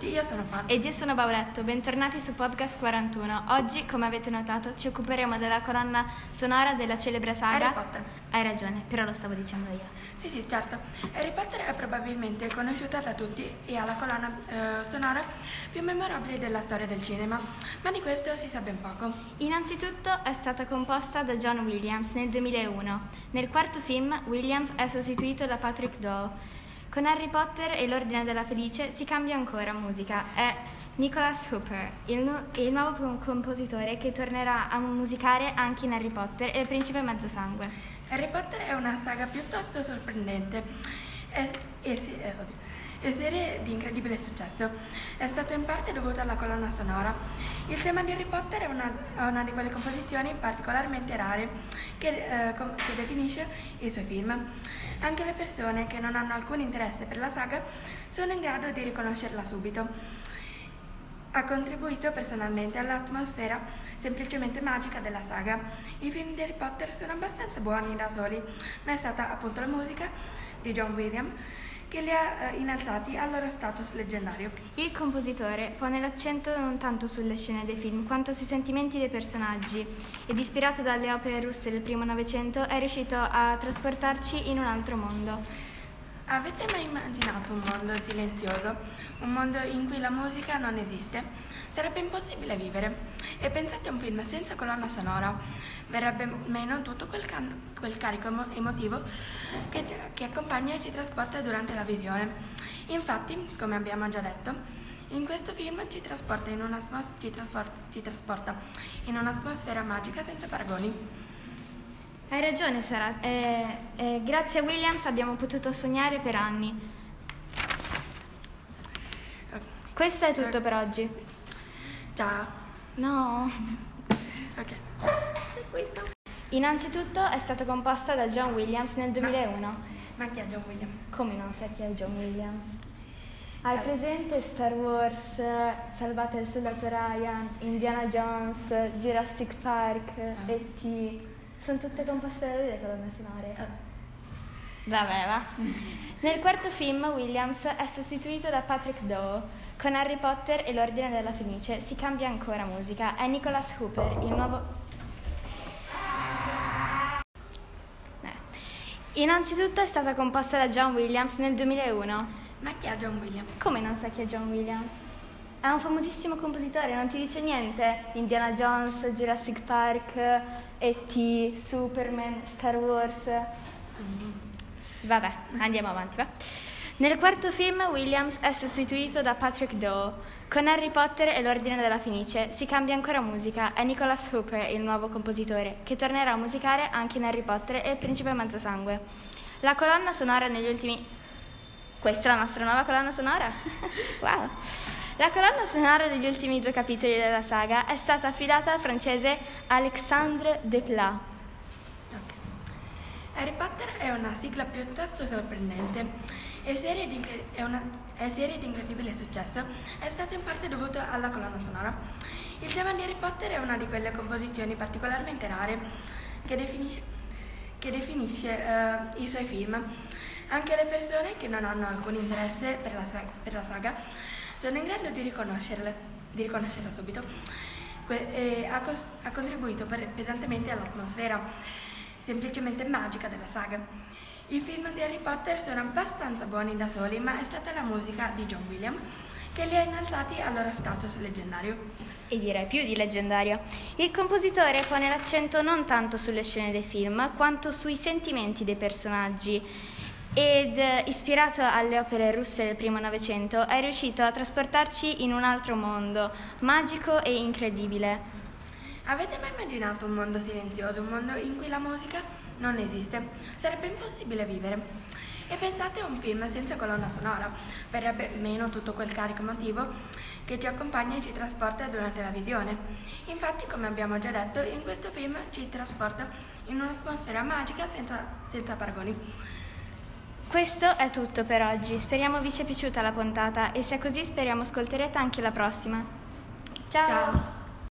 tutti, io sono Pan. Ed io sono Bauletto, bentornati su Podcast 41. Oggi, come avete notato, ci occuperemo della colonna sonora della celebre saga Harry Potter. Hai ragione, però lo stavo dicendo io. Sì, sì, certo. Harry Potter è probabilmente conosciuta da tutti e ha la colonna eh, sonora più memorabile della storia del cinema, ma di questo si sa ben poco. Innanzitutto è stata composta da John Williams nel 2001. Nel quarto film Williams è sostituito da Patrick Doll. Con Harry Potter e l'Ordine della Felice si cambia ancora musica. È Nicholas Hooper, il, nu- il nuovo com- compositore che tornerà a musicare anche in Harry Potter e il Principe Mezzosangue. Harry Potter è una saga piuttosto sorprendente si- eh, oddio, e serie di incredibile successo. È stato in parte dovuto alla colonna sonora. Il tema di Harry Potter è una, una di quelle composizioni particolarmente rare che, eh, che definisce i suoi film. Anche le persone che non hanno alcun interesse per la saga sono in grado di riconoscerla subito. Ha contribuito personalmente all'atmosfera semplicemente magica della saga. I film di Harry Potter sono abbastanza buoni da soli, ma è stata appunto la musica di John Williams che li ha eh, innalzati al loro status leggendario. Il compositore pone l'accento non tanto sulle scene dei film quanto sui sentimenti dei personaggi ed ispirato dalle opere russe del primo Novecento è riuscito a trasportarci in un altro mondo. Avete mai immaginato un mondo silenzioso? Un mondo in cui la musica non esiste? Sarebbe impossibile vivere. E pensate a un film senza colonna sonora. Verrebbe meno tutto quel, can- quel carico emo- emotivo che, che accompagna e ci trasporta durante la visione. Infatti, come abbiamo già detto, in questo film ci trasporta in, un'atmos- ci trasfor- ci trasporta in un'atmosfera magica senza paragoni. Hai ragione Sara, Eh, eh, grazie a Williams abbiamo potuto sognare per anni. Questo è tutto per oggi. Ciao. No. Ok. Innanzitutto è stata composta da John Williams nel 2001. Ma chi è John Williams? Come non sai chi è John Williams? Hai presente Star Wars, Salvate il soldato Ryan, Indiana Jones, Jurassic Park, E.T. Sono tutte composte da lui le colonne sonore. Vabbè, va. Nel quarto film Williams è sostituito da Patrick Doe. Con Harry Potter e l'Ordine della Fenice si cambia ancora musica. È Nicholas Hooper, il nuovo... Eh. Innanzitutto è stata composta da John Williams nel 2001. Ma chi è John Williams? Come non sai chi è John Williams? È un famosissimo compositore, non ti dice niente? Indiana Jones, Jurassic Park, E.T., Superman, Star Wars. Vabbè, andiamo avanti, va. Nel quarto film Williams è sostituito da Patrick Doe. Con Harry Potter e l'Ordine della Fenice si cambia ancora musica. È Nicholas Hooper il nuovo compositore, che tornerà a musicare anche in Harry Potter e il Principe Mezzosangue. La colonna sonora negli ultimi... Questa è la nostra nuova colonna sonora? wow! La colonna sonora degli ultimi due capitoli della saga è stata affidata al francese Alexandre Desplat. Harry Potter è una sigla piuttosto sorprendente e serie di, di incredibile successo è stato in parte dovuto alla colonna sonora. Il tema di Harry Potter è una di quelle composizioni particolarmente rare che definisce, che definisce eh, i suoi film. Anche le persone che non hanno alcun interesse per la, sa- per la saga sono in grado di di riconoscerla subito. E ha, cos- ha contribuito per- pesantemente all'atmosfera semplicemente magica della saga. I film di Harry Potter sono abbastanza buoni da soli, ma è stata la musica di John Williams che li ha innalzati al loro status leggendario. E direi più di leggendario. Il compositore pone l'accento non tanto sulle scene dei film, quanto sui sentimenti dei personaggi. Ed ispirato alle opere russe del primo Novecento, è riuscito a trasportarci in un altro mondo, magico e incredibile. Avete mai immaginato un mondo silenzioso, un mondo in cui la musica non esiste? Sarebbe impossibile vivere. E pensate a un film senza colonna sonora, verrebbe meno tutto quel carico emotivo che ci accompagna e ci trasporta durante la visione. Infatti, come abbiamo già detto, in questo film ci trasporta in un'atmosfera magica senza, senza paragoni. Questo è tutto per oggi, speriamo vi sia piaciuta la puntata e se è così speriamo ascolterete anche la prossima. Ciao. Ciao.